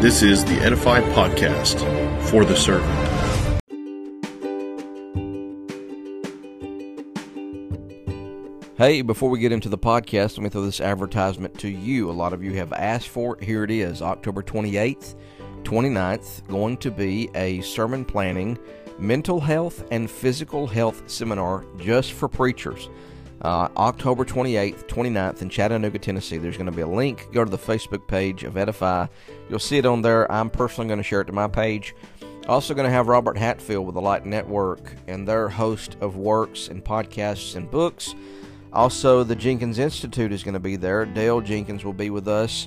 This is the Edify Podcast for the servant. Hey, before we get into the podcast, let me throw this advertisement to you. A lot of you have asked for it. Here it is October 28th, 29th, going to be a sermon planning, mental health, and physical health seminar just for preachers. Uh, October 28th, 29th in Chattanooga, Tennessee. There's going to be a link. Go to the Facebook page of Edify. You'll see it on there. I'm personally going to share it to my page. Also, going to have Robert Hatfield with the Light Network and their host of works and podcasts and books. Also, the Jenkins Institute is going to be there. Dale Jenkins will be with us.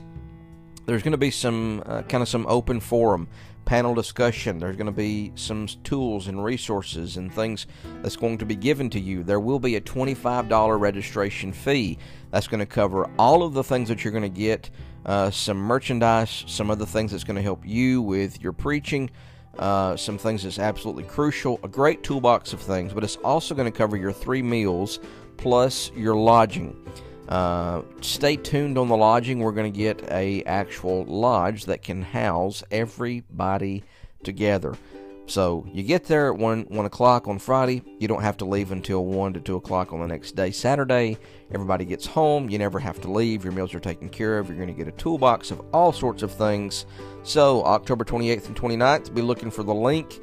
There's going to be some uh, kind of some open forum panel discussion. There's going to be some tools and resources and things that's going to be given to you. There will be a $25 registration fee. That's going to cover all of the things that you're going to get, uh, some merchandise, some other things that's going to help you with your preaching. Uh, some things that's absolutely crucial, a great toolbox of things, but it's also going to cover your three meals plus your lodging. Uh, stay tuned on the lodging. We're going to get a actual lodge that can house everybody together. So you get there at one one o'clock on Friday. You don't have to leave until one to two o'clock on the next day, Saturday. Everybody gets home. You never have to leave. Your meals are taken care of. You're going to get a toolbox of all sorts of things. So October 28th and 29th, be looking for the link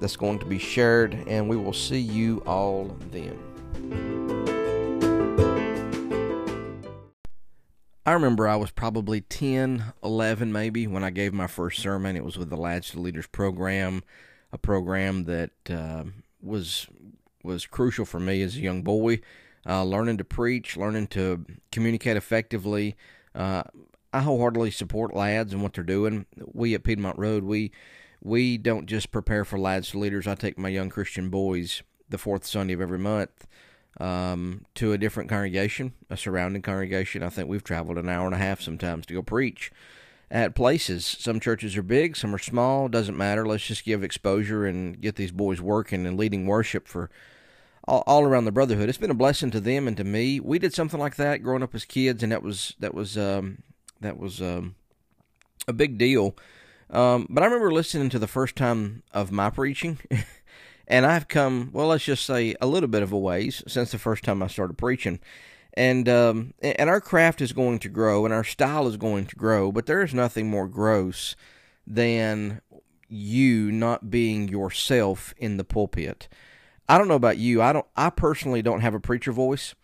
that's going to be shared, and we will see you all then. I remember I was probably 10, 11 maybe when I gave my first sermon. It was with the Lads to Leaders program, a program that uh, was was crucial for me as a young boy. Uh, learning to preach, learning to communicate effectively. Uh, I wholeheartedly support lads and what they're doing. We at Piedmont Road, we we don't just prepare for lads to leaders. I take my young Christian boys the fourth Sunday of every month um, to a different congregation, a surrounding congregation. I think we've traveled an hour and a half sometimes to go preach at places. Some churches are big, some are small. Doesn't matter. Let's just give exposure and get these boys working and leading worship for all, all around the brotherhood. It's been a blessing to them and to me. We did something like that growing up as kids, and that was that was um, that was um, a big deal. Um, but I remember listening to the first time of my preaching. And I've come, well, let's just say a little bit of a ways since the first time I started preaching. And um, and our craft is going to grow, and our style is going to grow. But there is nothing more gross than you not being yourself in the pulpit. I don't know about you. I don't. I personally don't have a preacher voice.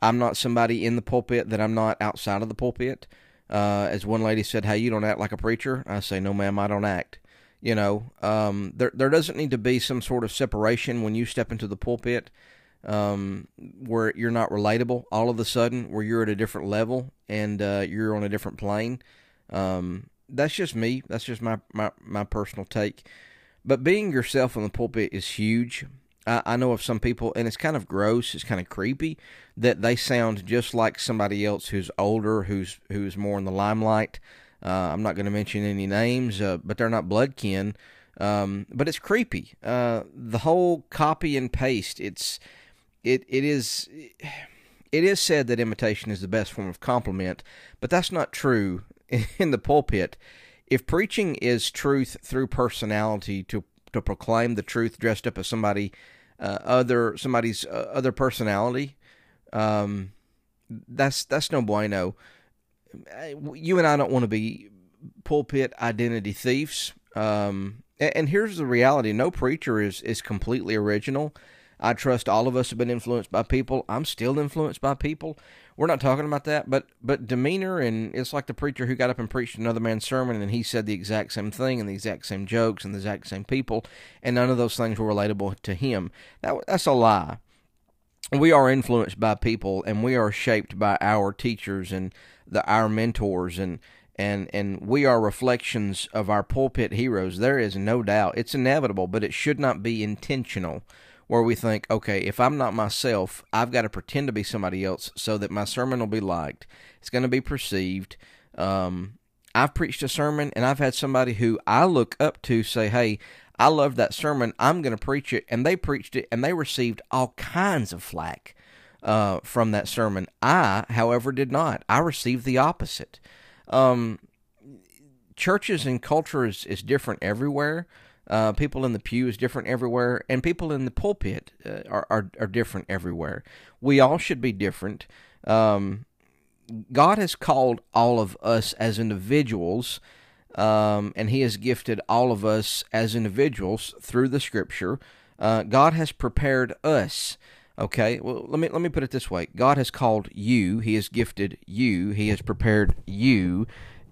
I'm not somebody in the pulpit that I'm not outside of the pulpit. Uh, as one lady said, "Hey, you don't act like a preacher." I say, "No, ma'am, I don't act." You know, um, there there doesn't need to be some sort of separation when you step into the pulpit, um, where you're not relatable all of a sudden, where you're at a different level and uh, you're on a different plane. Um, that's just me. That's just my, my my personal take. But being yourself in the pulpit is huge. I, I know of some people, and it's kind of gross. It's kind of creepy that they sound just like somebody else who's older, who's who's more in the limelight. Uh, I'm not going to mention any names, uh, but they're not blood kin. Um, but it's creepy. Uh, the whole copy and paste. It's it it is it is said that imitation is the best form of compliment, but that's not true in the pulpit. If preaching is truth through personality to to proclaim the truth dressed up as somebody uh, other somebody's uh, other personality, um, that's that's no bueno you and I don't want to be pulpit identity thieves. Um, and here's the reality: no preacher is is completely original. I trust all of us have been influenced by people. I'm still influenced by people. We're not talking about that, but but demeanor and it's like the preacher who got up and preached another man's sermon and he said the exact same thing and the exact same jokes and the exact same people, and none of those things were relatable to him. That that's a lie. We are influenced by people and we are shaped by our teachers and the our mentors and and and we are reflections of our pulpit heroes. There is no doubt. It's inevitable, but it should not be intentional where we think, okay, if I'm not myself, I've got to pretend to be somebody else so that my sermon will be liked. It's going to be perceived. Um, I've preached a sermon and I've had somebody who I look up to say, hey, I love that sermon. I'm going to preach it. And they preached it and they received all kinds of flack uh, from that sermon. I, however, did not. I received the opposite. Um, churches and culture is, is different everywhere. Uh, people in the pew is different everywhere, and people in the pulpit uh, are, are, are different everywhere. We all should be different. Um, God has called all of us as individuals, um, and He has gifted all of us as individuals through the Scripture. Uh, God has prepared us. Okay, well let me let me put it this way: God has called you. He has gifted you. He has prepared you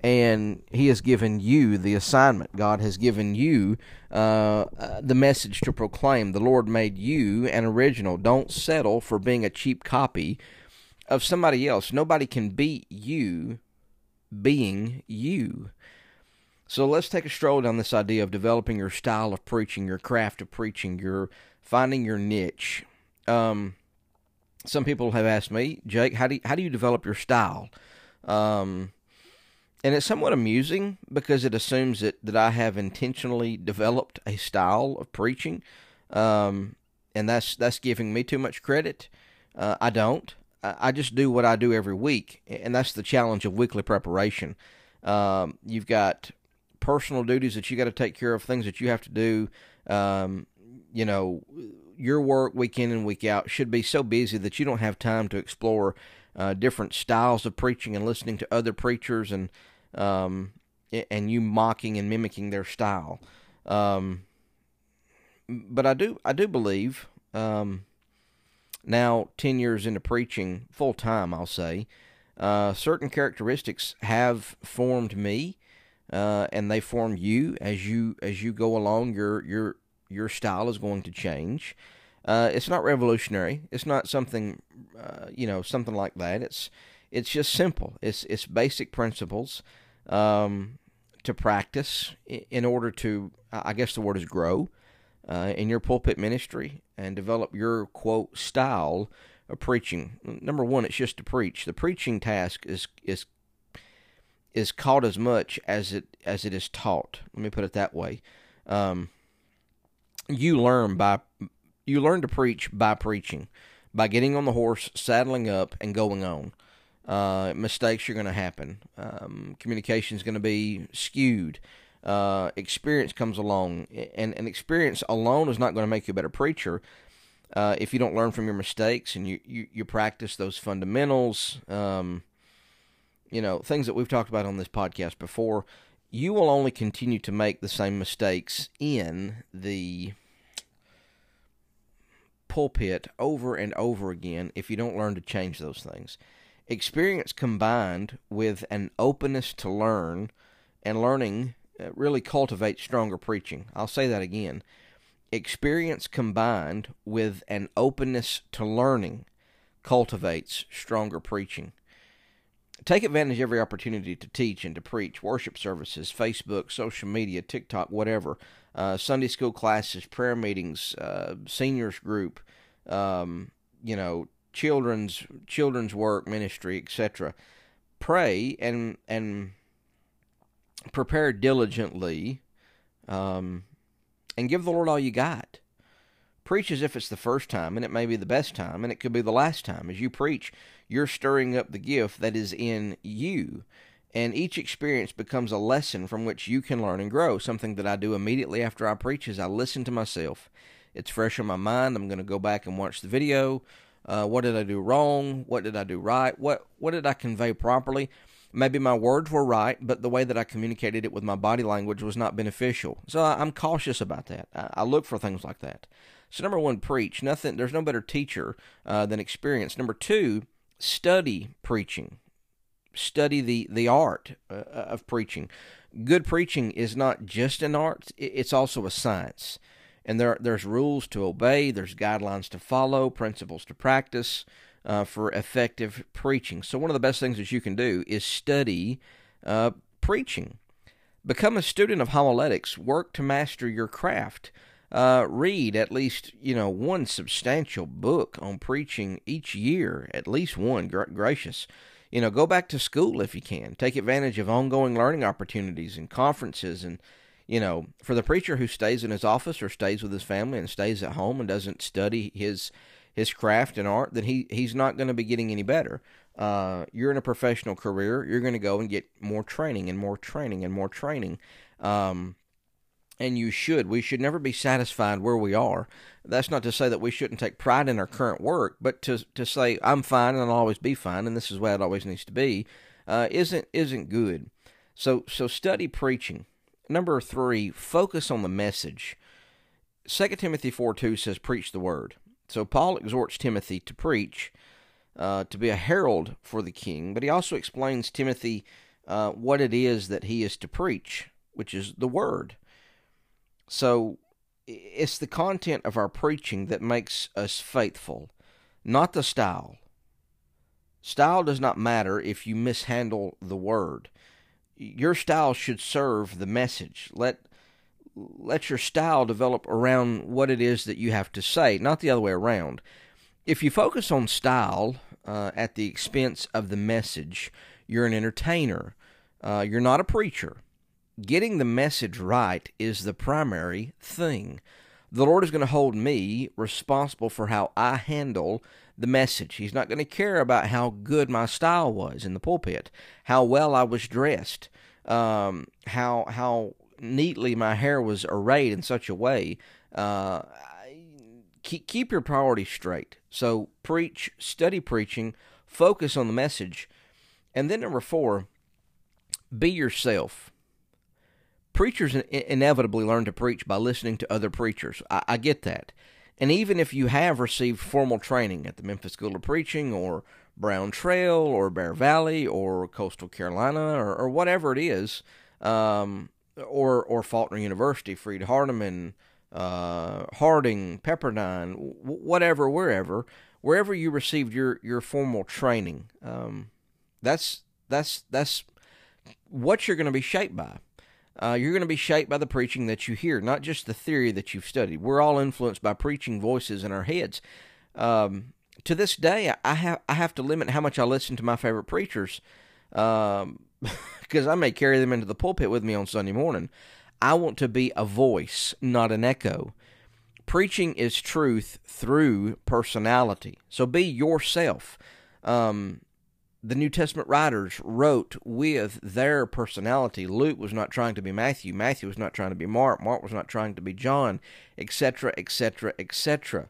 and he has given you the assignment. God has given you uh, uh, the message to proclaim. The Lord made you an original. Don't settle for being a cheap copy of somebody else. Nobody can beat you being you. So let's take a stroll down this idea of developing your style of preaching, your craft of preaching, your finding your niche. Um, some people have asked me, Jake, how do you, how do you develop your style? Um, and it's somewhat amusing because it assumes that, that I have intentionally developed a style of preaching, um, and that's that's giving me too much credit. Uh, I don't. I just do what I do every week, and that's the challenge of weekly preparation. Um, you've got personal duties that you got to take care of, things that you have to do. Um, you know, your work week in and week out should be so busy that you don't have time to explore uh, different styles of preaching and listening to other preachers and um, and you mocking and mimicking their style. Um, but I do I do believe um, now ten years into preaching full time, I'll say uh, certain characteristics have formed me, uh, and they form you as you as you go along. Your your your style is going to change. Uh, it's not revolutionary. It's not something, uh, you know, something like that. It's it's just simple. It's it's basic principles um, to practice in order to, I guess the word is grow uh, in your pulpit ministry and develop your quote style of preaching. Number one, it's just to preach. The preaching task is is is caught as much as it as it is taught. Let me put it that way. Um, you learn by you learn to preach by preaching, by getting on the horse, saddling up, and going on. Uh, mistakes are going to happen. Um, communication is going to be skewed. Uh, experience comes along, and, and experience alone is not going to make you a better preacher. Uh, if you don't learn from your mistakes and you, you, you practice those fundamentals, um, you know, things that we've talked about on this podcast before, you will only continue to make the same mistakes in the pulpit over and over again if you don't learn to change those things. Experience combined with an openness to learn and learning uh, really cultivates stronger preaching. I'll say that again. Experience combined with an openness to learning cultivates stronger preaching. Take advantage of every opportunity to teach and to preach, worship services, Facebook, social media, TikTok, whatever, uh, Sunday school classes, prayer meetings, uh, seniors group, um, you know, children's children's work ministry, etc. Pray and and prepare diligently, um, and give the Lord all you got. Preach as if it's the first time, and it may be the best time, and it could be the last time. As you preach, you're stirring up the gift that is in you. And each experience becomes a lesson from which you can learn and grow. Something that I do immediately after I preach is I listen to myself. It's fresh in my mind. I'm going to go back and watch the video, uh, what did I do wrong? What did I do right? What what did I convey properly? Maybe my words were right, but the way that I communicated it with my body language was not beneficial. So I, am cautious about that. I, I, look for things like that. So number one, preach. Nothing. There's no better teacher uh, than experience. Number two, study preaching. Study the the art uh, of preaching. Good preaching is not just an art; it's also a science and there there's rules to obey, there's guidelines to follow, principles to practice uh, for effective preaching. So one of the best things that you can do is study uh, preaching. Become a student of homiletics. Work to master your craft. Uh, read at least you know one substantial book on preaching each year, at least one. Gra- gracious, you know, go back to school if you can. Take advantage of ongoing learning opportunities and conferences and you know, for the preacher who stays in his office or stays with his family and stays at home and doesn't study his his craft and art, then he he's not going to be getting any better. Uh, you're in a professional career, you're going to go and get more training and more training and more training. Um, and you should. We should never be satisfied where we are. That's not to say that we shouldn't take pride in our current work, but to to say I'm fine and I'll always be fine and this is way it always needs to be, uh, isn't isn't good. So so study preaching. Number three, focus on the message. 2 Timothy 4 2 says, Preach the word. So Paul exhorts Timothy to preach, uh, to be a herald for the king, but he also explains Timothy uh, what it is that he is to preach, which is the word. So it's the content of our preaching that makes us faithful, not the style. Style does not matter if you mishandle the word. Your style should serve the message. Let let your style develop around what it is that you have to say, not the other way around. If you focus on style uh, at the expense of the message, you're an entertainer. Uh, you're not a preacher. Getting the message right is the primary thing. The Lord is going to hold me responsible for how I handle the message. He's not going to care about how good my style was in the pulpit, how well I was dressed, um, how how neatly my hair was arrayed in such a way. Uh, keep, keep your priorities straight. So preach, study preaching, focus on the message. And then number four, be yourself. Preachers inevitably learn to preach by listening to other preachers. I, I get that. And even if you have received formal training at the Memphis School of Preaching or Brown Trail or Bear Valley or Coastal Carolina or, or whatever it is, um, or or Faulkner University, Freed Hardeman, uh, Harding, Pepperdine, w- whatever, wherever, wherever you received your your formal training. Um, that's that's that's what you're going to be shaped by. Uh, you're going to be shaped by the preaching that you hear, not just the theory that you've studied. We're all influenced by preaching voices in our heads. Um, to this day, I have I have to limit how much I listen to my favorite preachers. Um, because I may carry them into the pulpit with me on Sunday morning. I want to be a voice, not an echo. Preaching is truth through personality. So be yourself. Um, the New Testament writers wrote with their personality. Luke was not trying to be Matthew. Matthew was not trying to be Mark. Mark was not trying to be John, etc., etc., etc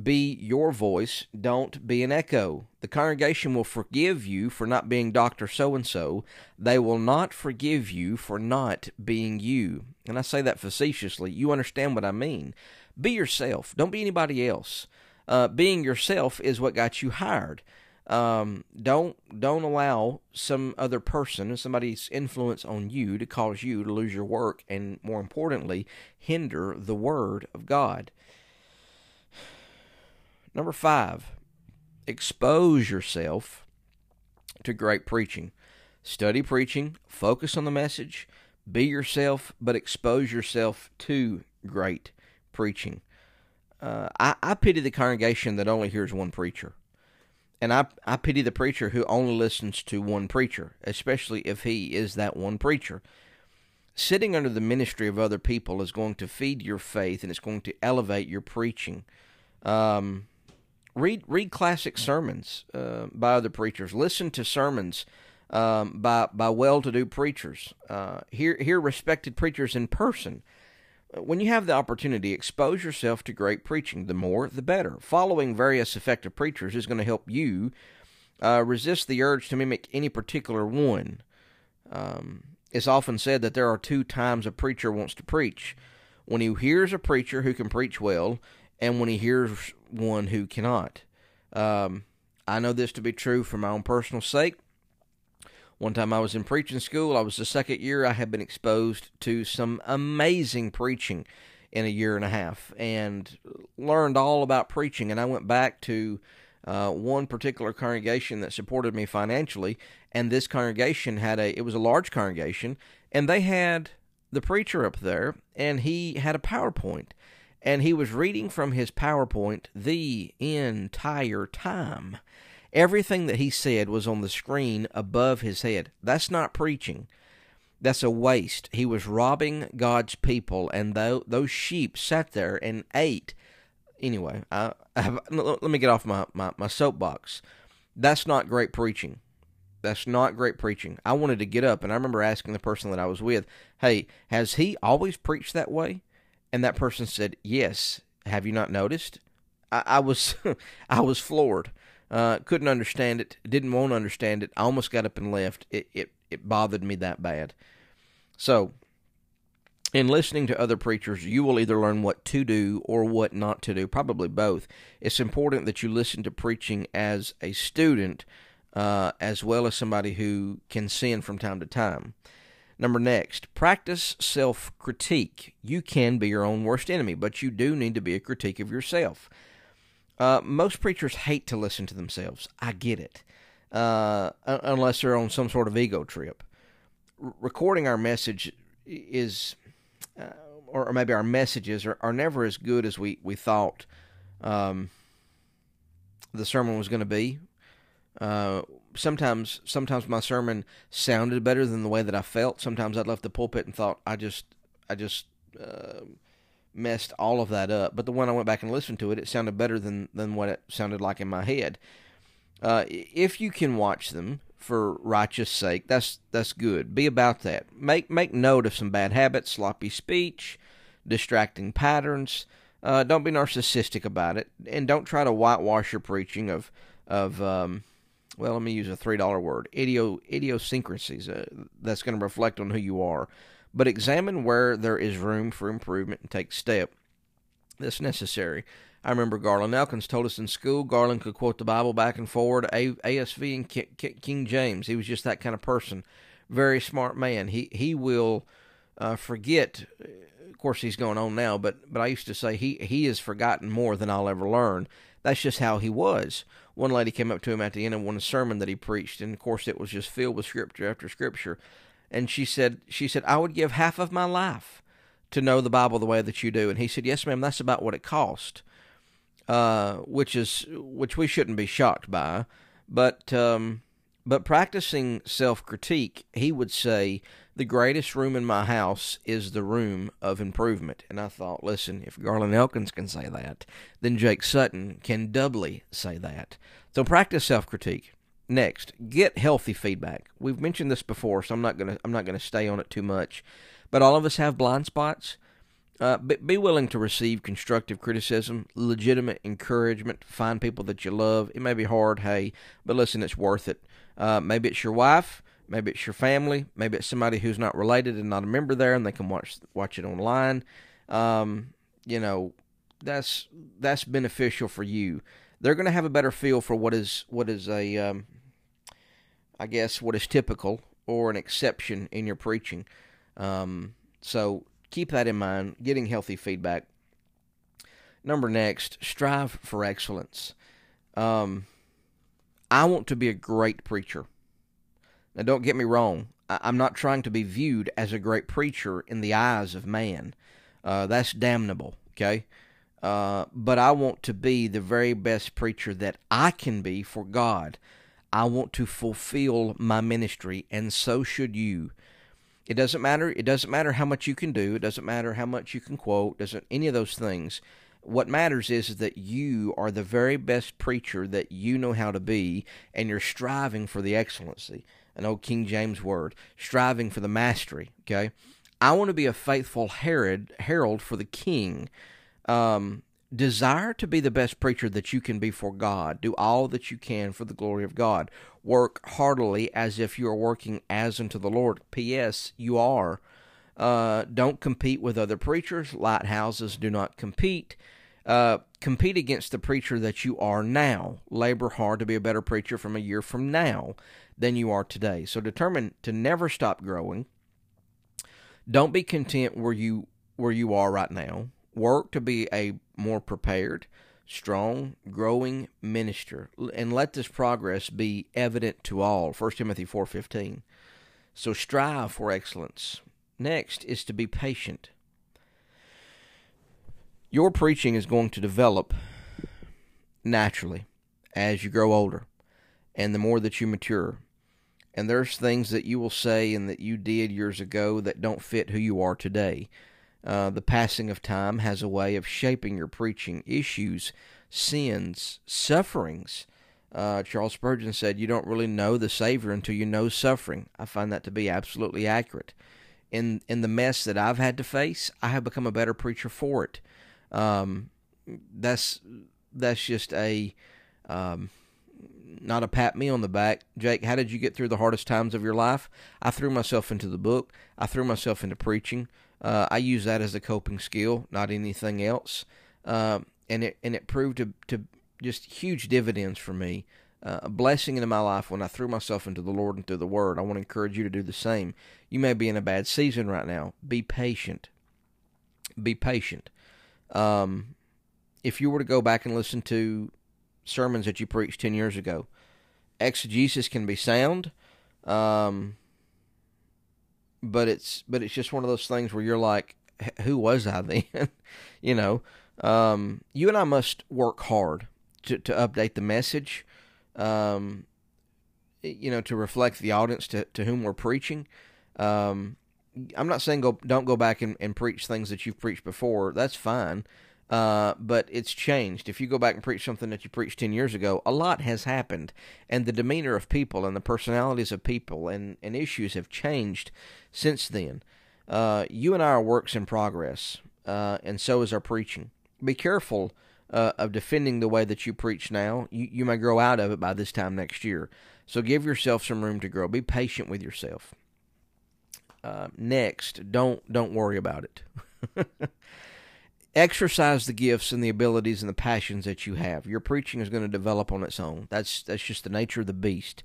be your voice, don't be an echo. The congregation will forgive you for not being Dr. So and so. They will not forgive you for not being you. And I say that facetiously. You understand what I mean. Be yourself, don't be anybody else. Uh, being yourself is what got you hired. Um, don't don't allow some other person, and somebody's influence on you, to cause you to lose your work, and more importantly, hinder the word of God. Number five, expose yourself to great preaching. Study preaching, focus on the message, be yourself, but expose yourself to great preaching. Uh, I, I pity the congregation that only hears one preacher. And I, I pity the preacher who only listens to one preacher, especially if he is that one preacher. Sitting under the ministry of other people is going to feed your faith and it's going to elevate your preaching. Um, read read classic sermons uh, by other preachers. Listen to sermons um, by by well-to-do preachers. Uh, hear hear respected preachers in person. When you have the opportunity, expose yourself to great preaching. The more, the better. Following various effective preachers is going to help you uh, resist the urge to mimic any particular one. Um, it's often said that there are two times a preacher wants to preach when he hears a preacher who can preach well, and when he hears one who cannot. Um, I know this to be true for my own personal sake. One time I was in preaching school. I was the second year I had been exposed to some amazing preaching in a year and a half and learned all about preaching. And I went back to uh, one particular congregation that supported me financially. And this congregation had a, it was a large congregation, and they had the preacher up there, and he had a PowerPoint and he was reading from his PowerPoint the entire time. Everything that he said was on the screen above his head. That's not preaching. That's a waste. He was robbing God's people, and though those sheep sat there and ate. Anyway, I, I let me get off my, my, my soapbox. That's not great preaching. That's not great preaching. I wanted to get up, and I remember asking the person that I was with, "Hey, has he always preached that way?" And that person said, "Yes." Have you not noticed? I, I was, I was floored. Uh, couldn't understand it. Didn't want to understand it. I almost got up and left. It it it bothered me that bad. So, in listening to other preachers, you will either learn what to do or what not to do. Probably both. It's important that you listen to preaching as a student, uh, as well as somebody who can sin from time to time. Number next, practice self critique. You can be your own worst enemy, but you do need to be a critique of yourself. Uh, most preachers hate to listen to themselves. I get it, uh, unless they're on some sort of ego trip. R- recording our message is, uh, or, maybe our messages are, are never as good as we we thought um, the sermon was going to be. Uh, sometimes, sometimes my sermon sounded better than the way that I felt. Sometimes I'd left the pulpit and thought, I just, I just uh, messed all of that up. But the one I went back and listened to it, it sounded better than than what it sounded like in my head. Uh, if you can watch them for righteous sake, that's that's good. Be about that. Make make note of some bad habits, sloppy speech, distracting patterns. Uh, don't be narcissistic about it, and don't try to whitewash your preaching of of um, well, let me use a three dollar word idio idiosyncrasies. Uh, that's going to reflect on who you are but examine where there is room for improvement and take step that's necessary. I remember Garland Elkins told us in school Garland could quote the Bible back and forward, ASV and King James. He was just that kind of person. Very smart man. He he will uh, forget. Of course, he's going on now, but but I used to say he he has forgotten more than I'll ever learn. That's just how he was. One lady came up to him at the end of one sermon that he preached, and of course it was just filled with scripture after scripture and she said she said I would give half of my life to know the Bible the way that you do. And he said, Yes, ma'am, that's about what it cost. Uh, which is which we shouldn't be shocked by. But um, but practicing self critique, he would say, the greatest room in my house is the room of improvement. And I thought, listen, if Garland Elkins can say that, then Jake Sutton can doubly say that. So practice self critique. Next, get healthy feedback. We've mentioned this before, so I'm not gonna I'm not gonna stay on it too much. But all of us have blind spots. Uh, be, be willing to receive constructive criticism, legitimate encouragement. Find people that you love. It may be hard, hey, but listen, it's worth it. Uh, maybe it's your wife, maybe it's your family, maybe it's somebody who's not related and not a member there, and they can watch watch it online. Um, you know, that's that's beneficial for you. They're going to have a better feel for what is what is a um, I guess, what is typical or an exception in your preaching. Um, so keep that in mind, getting healthy feedback. Number next, strive for excellence. Um, I want to be a great preacher. Now, don't get me wrong. I'm not trying to be viewed as a great preacher in the eyes of man. Uh, that's damnable, okay? Uh, but I want to be the very best preacher that I can be for God. I want to fulfill my ministry, and so should you. It doesn't matter. It doesn't matter how much you can do. It doesn't matter how much you can quote. Doesn't any of those things. What matters is, that you are the very best preacher that you know how to be, and you're striving for the excellency. An old King James word, striving for the mastery. Okay, I want to be a faithful herald, herald for the King. Um, Desire to be the best preacher that you can be for God. Do all that you can for the glory of God. Work heartily as if you are working as unto the Lord. P.S. You are. Uh, don't compete with other preachers. Lighthouses do not compete. Uh, compete against the preacher that you are now. Labor hard to be a better preacher from a year from now than you are today. So determine to never stop growing. Don't be content where you where you are right now. Work to be a more prepared, strong, growing minister, and let this progress be evident to all. 1 Timothy 4:15. So strive for excellence. Next is to be patient. Your preaching is going to develop naturally as you grow older and the more that you mature. And there's things that you will say and that you did years ago that don't fit who you are today. Uh, the passing of time has a way of shaping your preaching issues, sins, sufferings, Uh, Charles Spurgeon said, You don't really know the Savior until you know suffering. I find that to be absolutely accurate. In, in the mess that I've had to face, I have become a better preacher for it. Um, that's that's just a um, not a pat me on the back. Jake, how did you get through the hardest times of your life? I threw myself into the book. I threw myself into preaching. Uh, I use that as a coping skill, not anything else. Uh, and it and it proved to to just huge dividends for me. Uh, a blessing in my life when I threw myself into the Lord and through the Word. I want to encourage you to do the same. You may be in a bad season right now. Be patient. Be patient. Um, if you were to go back and listen to sermons that you preached 10 years ago, exegesis can be sound. Um, but it's but it's just one of those things where you're like, who was I then? you know, um, you and I must work hard to, to update the message, um, you know, to reflect the audience to, to whom we're preaching. Um, I'm not saying go don't go back and, and preach things that you've preached before. That's fine. Uh, but it's changed. If you go back and preach something that you preached 10 years ago, a lot has happened. And the demeanor of people and the personalities of people and, and issues have changed since then. Uh, you and I are works in progress, uh, and so is our preaching. Be careful uh, of defending the way that you preach now. You, you may grow out of it by this time next year. So give yourself some room to grow. Be patient with yourself. Uh, next, don't don't worry about it. exercise the gifts and the abilities and the passions that you have. Your preaching is going to develop on its own. That's that's just the nature of the beast.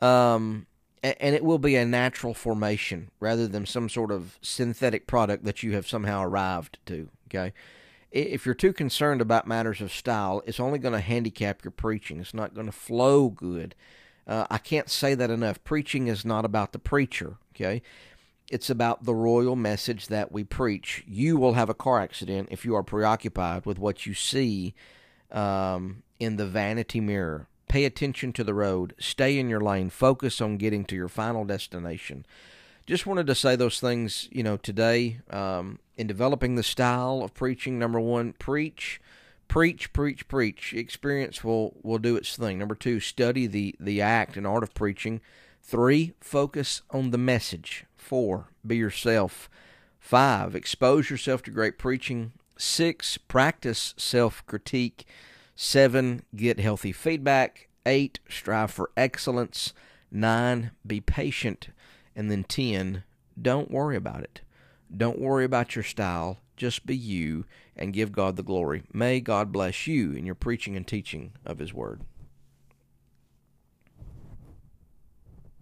Um, and it will be a natural formation rather than some sort of synthetic product that you have somehow arrived to. Okay, if you're too concerned about matters of style, it's only going to handicap your preaching. It's not going to flow good. Uh, I can't say that enough. Preaching is not about the preacher. Okay, it's about the royal message that we preach. You will have a car accident if you are preoccupied with what you see um, in the vanity mirror. Pay attention to the road. Stay in your lane. Focus on getting to your final destination. Just wanted to say those things, you know, today um, in developing the style of preaching. Number one, preach, preach, preach, preach. Experience will will do its thing. Number two, study the the act and art of preaching. Three, focus on the message. Four, be yourself. Five, expose yourself to great preaching. Six, practice self critique. Seven, get healthy feedback. Eight, strive for excellence. Nine, be patient. And then 10, don't worry about it. Don't worry about your style. Just be you and give God the glory. May God bless you in your preaching and teaching of His Word.